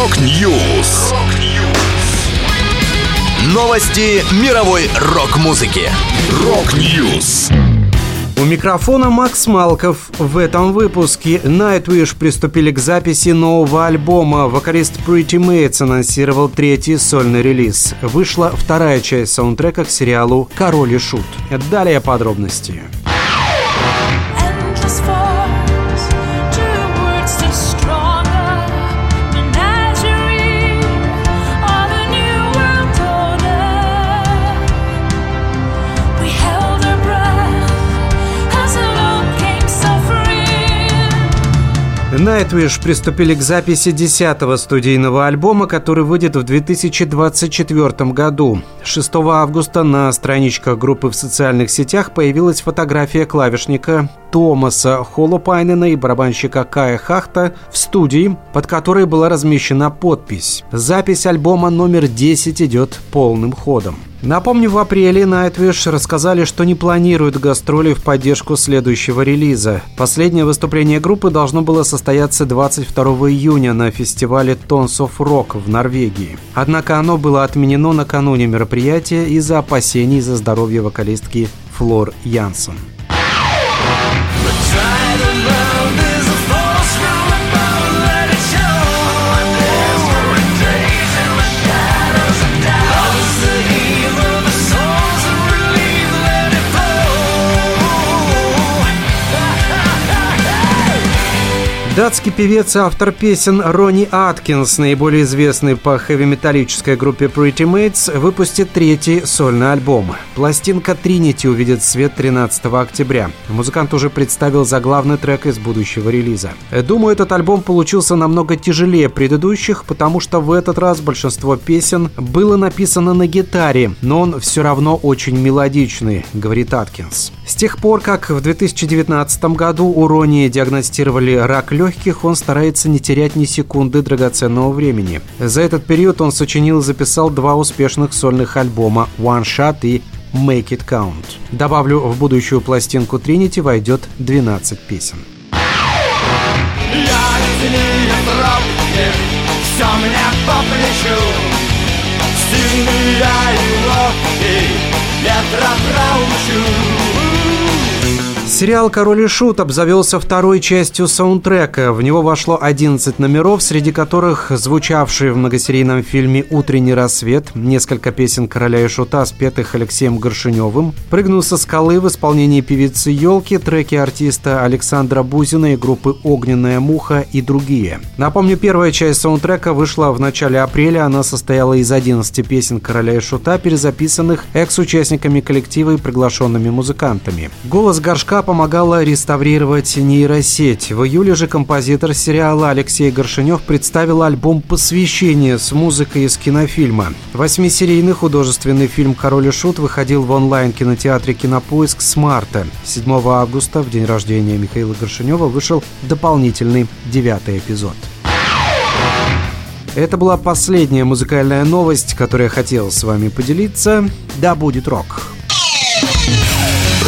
Rock News. Новости мировой рок-музыки. Rock News. У микрофона Макс Малков. В этом выпуске Nightwish приступили к записи нового альбома. Вокалист Pretty Maids анонсировал третий сольный релиз. Вышла вторая часть саундтрека к сериалу «Король и Шут». Далее подробности. Nightwish приступили к записи 10-го студийного альбома, который выйдет в 2024 году. 6 августа на страничках группы в социальных сетях появилась фотография клавишника Томаса Холопайнена и барабанщика Кая Хахта в студии, под которой была размещена подпись. Запись альбома номер 10 идет полным ходом. Напомню, в апреле Nightwish рассказали, что не планируют гастроли в поддержку следующего релиза. Последнее выступление группы должно было состояться 22 июня на фестивале Tons of Rock в Норвегии. Однако оно было отменено накануне мероприятия из-за опасений за здоровье вокалистки Флор Янсен. Датский певец и автор песен Ронни Аткинс, наиболее известный по хэви-металлической группе Pretty Mates, выпустит третий сольный альбом. Пластинка Trinity увидит свет 13 октября. Музыкант уже представил заглавный трек из будущего релиза. Думаю, этот альбом получился намного тяжелее предыдущих, потому что в этот раз большинство песен было написано на гитаре, но он все равно очень мелодичный, говорит Аткинс. С тех пор, как в 2019 году у Ронни диагностировали рак легких, он старается не терять ни секунды драгоценного времени. За этот период он сочинил и записал два успешных сольных альбома «One Shot» и «Make It Count». Добавлю, в будущую пластинку Trinity войдет 12 песен. Все мне по плечу Сильный я и ловкий, ветра Сериал «Король и Шут» обзавелся второй частью саундтрека. В него вошло 11 номеров, среди которых звучавшие в многосерийном фильме «Утренний рассвет», несколько песен «Короля и Шута», спетых Алексеем Горшиневым, «Прыгнул со скалы» в исполнении певицы «Елки», треки артиста Александра Бузина и группы «Огненная муха» и другие. Напомню, первая часть саундтрека вышла в начале апреля. Она состояла из 11 песен «Короля и Шута», перезаписанных экс-участниками коллектива и приглашенными музыкантами. Голос Горшка помогала реставрировать нейросеть. В июле же композитор сериала Алексей Горшинев представил альбом посвящения с музыкой из кинофильма. Восьмисерийный художественный фильм «Король и Шут» выходил в онлайн-кинотеатре «Кинопоиск» с марта. 7 августа, в день рождения Михаила Горшинева, вышел дополнительный девятый эпизод. Это была последняя музыкальная новость, которую я хотел с вами поделиться. Да будет рок!